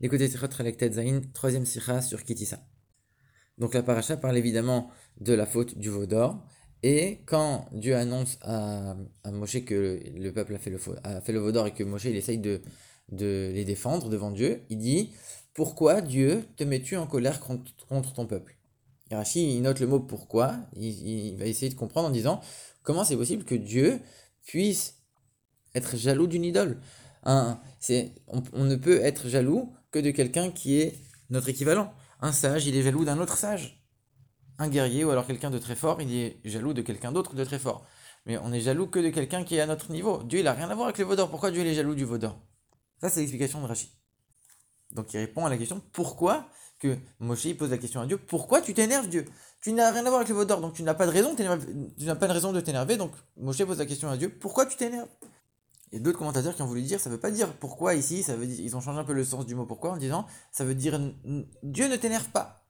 L'écoutez troisième sikha sur Kitissa. Donc la paracha parle évidemment de la faute du veau d'or. Et quand Dieu annonce à, à Moshe que le peuple a fait le, a fait le veau d'or et que Moshe il essaye de, de les défendre devant Dieu, il dit Pourquoi Dieu te mets-tu en colère contre, ton peuple? Rashi, il note le mot pourquoi. Il, va essayer de comprendre en disant Comment c'est possible que Dieu puisse être jaloux d'une idole? Un, on, on ne peut être jaloux que de quelqu'un qui est notre équivalent. Un sage, il est jaloux d'un autre sage. Un guerrier ou alors quelqu'un de très fort, il est jaloux de quelqu'un d'autre de très fort. Mais on est jaloux que de quelqu'un qui est à notre niveau. Dieu, il n'a rien à voir avec le vaudor. Pourquoi Dieu est jaloux du vaudor Ça, c'est l'explication de Rachid. Donc il répond à la question pourquoi que Moshe pose la question à Dieu pourquoi tu t'énerves Dieu? Tu n'as rien à voir avec le vaudor, donc tu n'as pas de raison, tu n'as pas de raison de t'énerver. Donc Moshe pose la question à Dieu pourquoi tu t'énerves? Il y a d'autres commentateurs qui ont voulu dire, ça veut pas dire pourquoi ici, ça veut dire, ils ont changé un peu le sens du mot pourquoi en disant, ça veut dire Dieu ne t'énerve pas.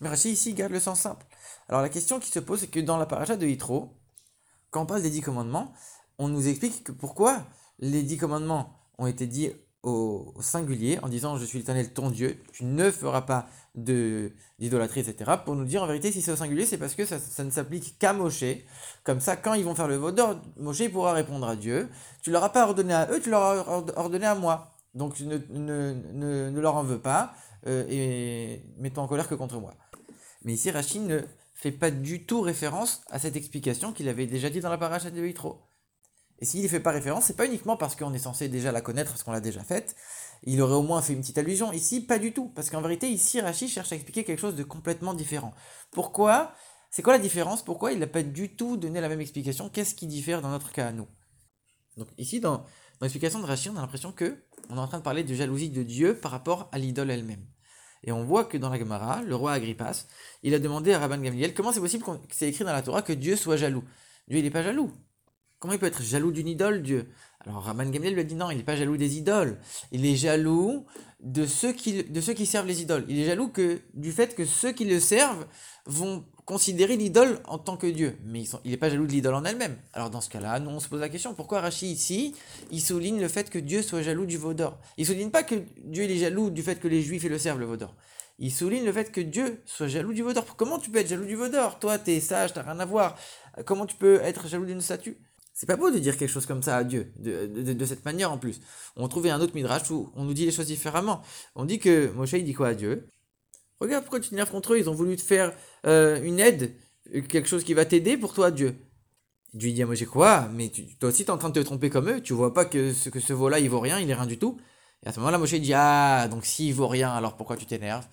Mais ici garde le sens simple. Alors la question qui se pose, c'est que dans la paracha de Yitro, quand on parle des dix commandements, on nous explique que pourquoi les dix commandements ont été dits au, singulier en disant je suis l'éternel ton Dieu, tu ne feras pas d'idolâtrie, etc. Pour nous dire en vérité si c'est au singulier, c'est parce que ça, ne s'applique qu'à Moshe. Comme ça, quand ils vont faire le vaudor, Moshe pourra répondre à Dieu. Tu leur as pas ordonné à eux, tu leur as ordonné à moi. Donc ne, ne, ne, leur en veux pas euh, et mets-toi en colère que contre moi. Mais ici, Rachid ne fait pas du tout référence à cette explication qu'il avait déjà dit dans la paracha de Yitro. Et s'il n'y fait pas référence, c'est pas uniquement parce qu'on est censé déjà la connaître, parce qu'on l'a déjà faite. Il aurait au moins fait une petite allusion. Ici, pas du tout. Parce qu'en vérité, ici, Rachid cherche à expliquer quelque chose de complètement différent. Pourquoi? C'est quoi la différence? Pourquoi il n'a pas du tout donné la même explication? Qu'est-ce qui diffère dans notre cas à nous? Donc ici, dans, l'explication de Rachid, on a l'impression que on est en train de parler de jalousie de Dieu par rapport à l'idole elle-même. Et on voit que dans la Gemara, le roi Agrippas, il a demandé à Rabban Gamliel comment c'est possible que c'est écrit dans la Torah que Dieu soit jaloux. Dieu, n'est pas jaloux. Comment il peut être jaloux d'une idole, Dieu? Alors Rabban Gamliel lui a dit non, il n'est pas jaloux des idoles. Il est jaloux de ceux, qui, servent les idoles. Il est jaloux que, du fait que ceux qui le servent vont considérer l'idole en tant que Dieu. Mais il n'est pas jaloux de l'idole en elle-même. Alors dans ce cas-là, nous on se pose la question, pourquoi Rachid ici, il souligne le fait que Dieu soit jaloux du veau d'or? Il souligne pas que Dieu est jaloux du fait que les Juifs le servent le veau d'or. Il souligne le fait que Dieu soit jaloux du veau d'or. Comment tu peux être jaloux du veau d'or? Toi, tu es sage, tu n'as rien à voir. Comment tu peux être jaloux d'une statue? C'est pas beau de dire quelque chose comme ça à Dieu, de, cette manière en plus. On trouvait un autre midrash où on nous dit les choses différemment. On dit que Moshe il dit quoi à Dieu? Regarde pourquoi tu t'énerves contre eux, ils ont voulu te faire euh, une aide, quelque chose qui va t'aider pour toi, Dieu. Dieu dit à Moshe quoi? Mais toi aussi tu es en train de te tromper comme eux, tu vois pas que ce, que ce veau-là il vaut rien, il est rien du tout. Et à ce moment-là, Moshe dit Ah, donc s'il vaut rien, alors pourquoi tu t'énerves?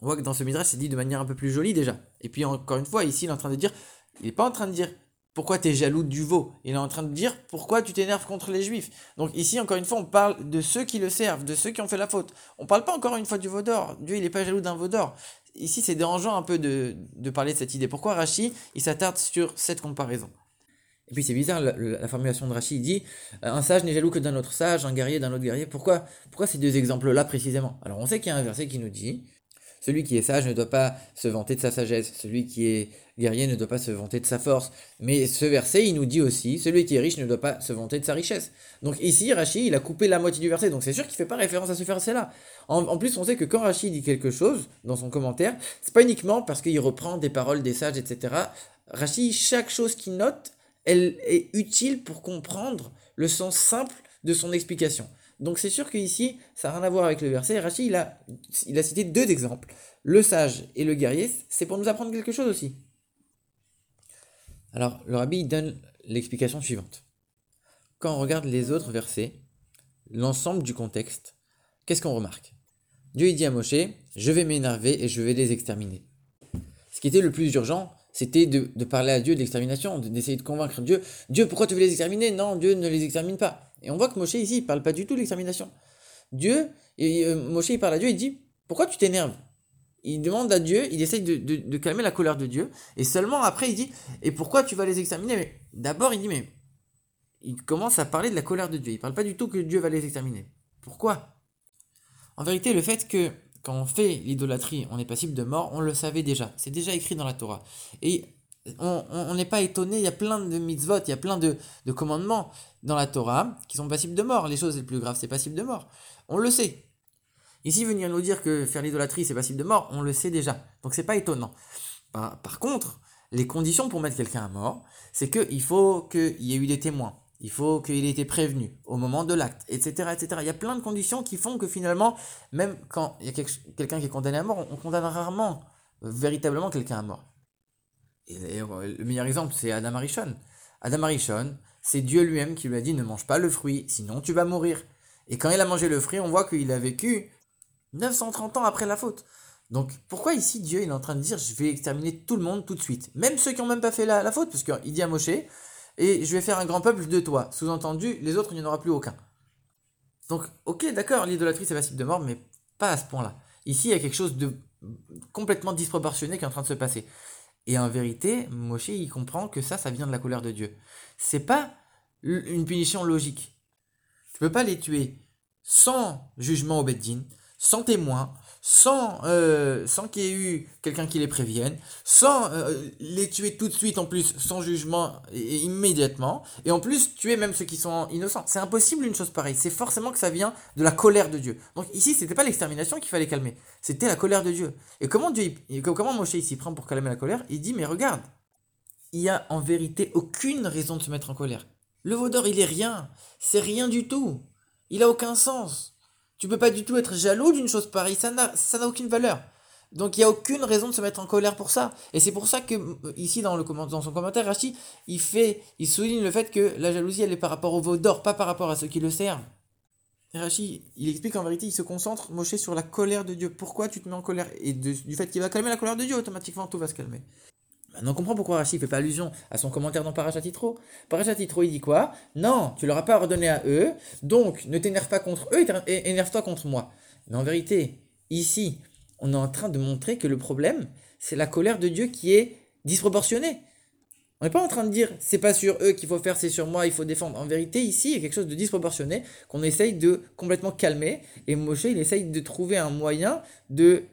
On voit que dans ce midrash c'est dit de manière un peu plus jolie déjà. Et puis encore une fois, ici il est en train de dire il n'est pas en train de dire pourquoi tu es jaloux du veau? Il est en train de dire pourquoi tu t'énerves contre les juifs. Donc ici, encore une fois, on parle de ceux qui le servent, de ceux qui ont fait la faute. On parle pas encore une fois du veau d'or. Dieu, il n'est pas jaloux d'un veau d'or. Ici, c'est dérangeant un peu de, parler de cette idée. Pourquoi Rachi, il s'attarde sur cette comparaison? Et puis c'est bizarre, la, formulation de Rachi, il dit un sage n'est jaloux que d'un autre sage, un guerrier d'un autre guerrier. Pourquoi, pourquoi ces deux exemples-là précisément? Alors on sait qu'il y a un verset qui nous dit celui qui est sage ne doit pas se vanter de sa sagesse, celui qui est guerrier ne doit pas se vanter de sa force. Mais ce verset, il nous dit aussi, celui qui est riche ne doit pas se vanter de sa richesse. Donc ici, Rachid, il a coupé la moitié du verset, donc c'est sûr qu'il ne fait pas référence à ce verset-là. En, plus, on sait que quand Rachid dit quelque chose dans son commentaire, c'est pas uniquement parce qu'il reprend des paroles des sages, etc. Rachid, chaque chose qu'il note, elle est utile pour comprendre le sens simple de son explication. Donc c'est sûr qu'ici, ça n'a rien à voir avec le verset. Rachid, il a, cité deux exemples. Le sage et le guerrier, c'est pour nous apprendre quelque chose aussi. Alors, le rabbi donne l'explication suivante. Quand on regarde les autres versets, l'ensemble du contexte, qu'est-ce qu'on remarque? Dieu dit à Moshe, je vais m'énerver et je vais les exterminer. Ce qui était le plus urgent, c'était de, de, parler à Dieu de l'extermination, d'essayer de convaincre Dieu. Dieu, pourquoi tu veux les exterminer? Non, Dieu ne les extermine pas. Et on voit que Moshe ici, il parle pas du tout de l'extermination. Dieu, et, euh, Moshe, il parle à Dieu, il dit, pourquoi tu t'énerves? Il demande à Dieu, il essaye de, calmer la colère de Dieu, et seulement après, il dit, et pourquoi tu vas les exterminer? Mais d'abord, il dit, mais il commence à parler de la colère de Dieu. Il parle pas du tout que Dieu va les exterminer. Pourquoi? En vérité, le fait que quand on fait l'idolâtrie, on est passible de mort, on le savait déjà. C'est déjà écrit dans la Torah. Et on n'est pas étonné, il y a plein de mitzvot, il y a plein de, commandements dans la Torah qui sont passibles de mort. Les choses les plus graves, c'est passible de mort. On le sait. Ici, venir nous dire que faire l'idolâtrie, c'est passible de mort, on le sait déjà. Donc c'est pas étonnant. Par, contre, les conditions pour mettre quelqu'un à mort, c'est qu'il faut qu'il y ait eu des témoins. Il faut qu'il ait été prévenu au moment de l'acte, etc., etc. Il y a plein de conditions qui font que finalement, même quand il y a quelqu'un qui est condamné à mort, on condamne rarement véritablement quelqu'un à mort. D'ailleurs, le meilleur exemple, c'est Adam Arishon. Adam Arishon, c'est Dieu lui-même qui lui a dit ne mange pas le fruit, sinon tu vas mourir. Et quand il a mangé le fruit, on voit qu'il a vécu 930 ans après la faute. Donc pourquoi ici Dieu est en train de dire je vais exterminer tout le monde tout de suite? Même ceux qui n'ont même pas fait la, faute, parce qu'il dit à Moshe, et je vais faire un grand peuple de toi. Sous-entendu, les autres, il n'y en aura plus aucun. Donc, ok, d'accord, l'idolâtrie c'est passible de mort, mais pas à ce point-là. Ici, il y a quelque chose de complètement disproportionné qui est en train de se passer. Et en vérité, Moshe, il comprend que ça, ça vient de la colère de Dieu. C'est pas une punition logique. Tu peux pas les tuer sans jugement au Beddin, sans témoin, sans, euh, sans qu'il y ait eu quelqu'un qui les prévienne, sans euh, les tuer tout de suite en plus, sans jugement et, immédiatement, et en plus tuer même ceux qui sont innocents. C'est impossible une chose pareille. C'est forcément que ça vient de la colère de Dieu. Donc ici, c'était pas l'extermination qu'il fallait calmer, c'était la colère de Dieu. Et comment Dieu, comment Moshe ici prend pour calmer la colère? Il dit mais regarde, il y a en vérité aucune raison de se mettre en colère. Le veau d'or, il est rien, c'est rien du tout. Il a aucun sens. Tu peux pas du tout être jaloux d'une chose pareille, ça n'a, aucune valeur. Donc il n'y a aucune raison de se mettre en colère pour ça. Et c'est pour ça que euh, ici dans, le, dans son commentaire, Rachi, il, fait, il souligne le fait que la jalousie, elle est par rapport au veau d'or, pas par rapport à ceux qui le servent. Rachi, il explique en vérité, il se concentre, Moshe, sur la colère de Dieu. Pourquoi tu te mets en colère? Et du fait qu'il va calmer la colère de Dieu, automatiquement tout va se calmer. On comprend pourquoi Rachid fait pas allusion à son commentaire dans Parachatitro. Parachatitro, il dit quoi? Non, tu leur as pas ordonné à eux, donc ne t'énerve pas contre eux, énerve-toi contre moi. Mais en vérité, ici, on est en train de montrer que le problème, c'est la colère de Dieu qui est disproportionnée. On n'est pas en train de dire c'est pas sur eux qu'il faut faire, c'est sur moi, il faut défendre. En vérité, ici, il y a quelque chose de disproportionné qu'on essaye de complètement calmer. Et Moshe, il essaye de trouver un moyen de,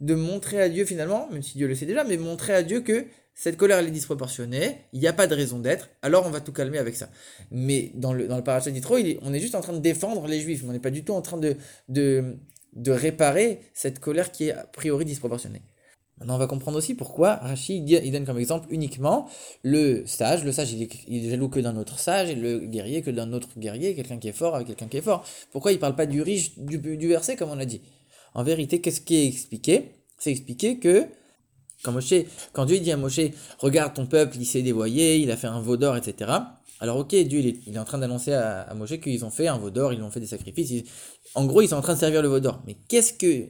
de montrer à Dieu finalement, même si Dieu le sait déjà, mais montrer à Dieu que cette colère elle est disproportionnée, il n'y a pas de raison d'être, alors on va tout calmer avec ça. Mais dans le, dans le parachat on est juste en train de défendre les juifs, on n'est pas du tout en train de, de, de, réparer cette colère qui est a priori disproportionnée. Maintenant, on va comprendre aussi pourquoi Rachid il donne comme exemple uniquement le sage. Le sage, il est, jaloux que d'un autre sage, et le guerrier que d'un autre guerrier, quelqu'un qui est fort avec quelqu'un qui est fort. Pourquoi il ne parle pas du riche du, du verset, comme on a dit? En vérité, qu'est-ce qui est expliqué? C'est expliqué que quand, quand Dieu dit à Moshe, regarde ton peuple, il s'est dévoyé, il a fait un veau d'or, etc. Alors ok, Dieu il est, en train d'annoncer à, à Moshe qu'ils ont fait un veau d'or, ils ont fait des sacrifices. en gros, ils sont en train de servir le veau d'or. Mais qu'est-ce que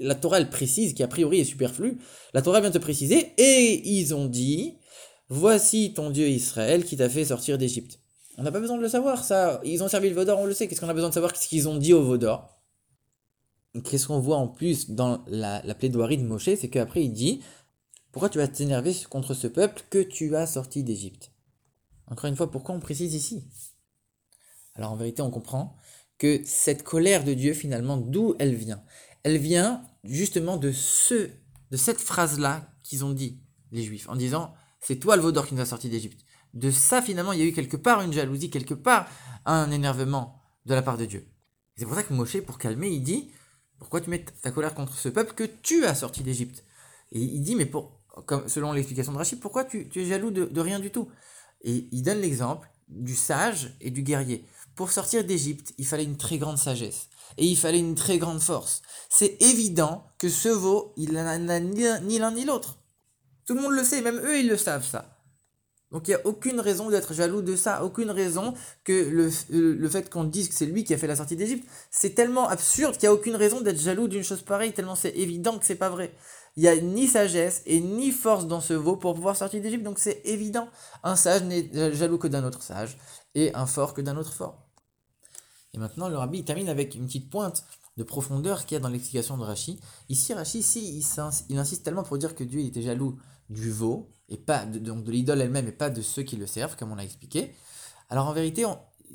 la Torah elle précise, qui a priori est superflu La Torah vient de préciser, et ils ont dit, voici ton Dieu Israël qui t'a fait sortir d'Égypte. On n'a pas besoin de le savoir, ça. Ils ont servi le veau d'or, on le sait. Qu'est-ce qu'on a besoin de savoir? Qu'est-ce qu'ils ont dit au veau d'or? Qu'est-ce qu'on voit en plus dans la, la plaidoirie de Moshe C'est qu'après il dit pourquoi tu vas t'énerver contre ce peuple que tu as sorti d'Égypte? Encore une fois, pourquoi on précise ici? Alors en vérité, on comprend que cette colère de Dieu, finalement, d'où elle vient? Elle vient justement de ce, de cette phrase-là qu'ils ont dit, les Juifs, en disant c'est toi le vaudor qui nous a sorti d'Égypte. De ça, finalement, il y a eu quelque part une jalousie, quelque part un énervement de la part de Dieu. C'est pour ça que Moshe, pour calmer, il dit pourquoi tu mets ta colère contre ce peuple que tu as sorti d'Égypte? Et il dit mais pour, comme, selon l'explication de Rachid, pourquoi tu, es jaloux de, rien du tout? Et il donne l'exemple du sage et du guerrier. Pour sortir d'Égypte, il fallait une très grande sagesse et il fallait une très grande force. C'est évident que ce veau, il n'en a ni l'un ni l'autre. Tout le monde le sait, même eux, ils le savent ça. Donc il n'y a aucune raison d'être jaloux de ça, aucune raison que le, le fait qu'on dise que c'est lui qui a fait la sortie d'Égypte, c'est tellement absurde qu'il n'y a aucune raison d'être jaloux d'une chose pareille, tellement c'est évident que c'est pas vrai. Il n'y a ni sagesse et ni force dans ce veau pour pouvoir sortir d'Égypte, donc c'est évident. Un sage n'est jaloux que d'un autre sage, et un fort que d'un autre fort. Et maintenant, le rabbi termine avec une petite pointe de profondeur qu'il y a dans l'explication de Rashi. Ici, Rashi, ici, il, insiste tellement pour dire que Dieu était jaloux du veau, et pas de, donc de l'idole elle-même, et pas de ceux qui le servent, comme on l'a expliqué. Alors en vérité,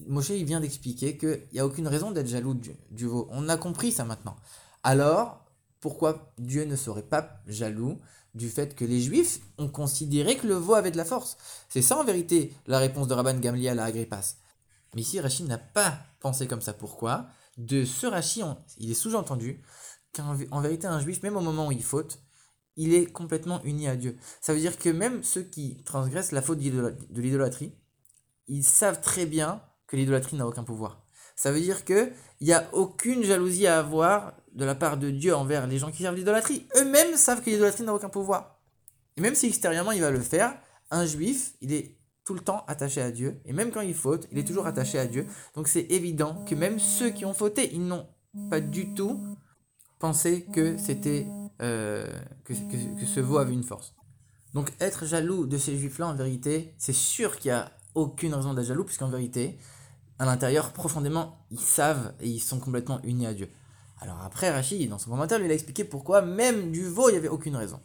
Moshe il vient d'expliquer qu'il n'y a aucune raison d'être jaloux du, veau. On a compris ça maintenant. Alors, pourquoi Dieu ne serait pas jaloux du fait que les Juifs ont considéré que le veau avait de la force? C'est ça en vérité la réponse de Rabban Gamliel à Agrippas. Mais ici, Rachid n'a pas pensé comme ça. Pourquoi? De ce Rashi, il est sous-entendu qu'en vérité, un juif, même au moment où il faute, il est complètement uni à Dieu. Ça veut dire que même ceux qui transgressent la faute de l'idolâtrie, ils savent très bien que l'idolâtrie n'a aucun pouvoir. Ça veut dire qu'il n'y a aucune jalousie à avoir de la part de Dieu envers les gens qui servent l'idolâtrie. Eux-mêmes savent que l'idolâtrie n'a aucun pouvoir. Et même si extérieurement il va le faire, un juif, il est tout le temps attaché à Dieu. Et même quand il faute, il est toujours attaché à Dieu. Donc c'est évident que même ceux qui ont fauté, ils n'ont pas du tout pensé que c'était euh, que, que, ce veau avait une force. Donc être jaloux de ces juifs-là, en vérité, c'est sûr qu'il n'y a aucune raison d'être jaloux, puisqu'en vérité, à l'intérieur, profondément, ils savent et ils sont complètement unis à Dieu. Alors après, Rachid, dans son commentaire, lui, il a expliqué pourquoi, même du veau, il n'y avait aucune raison.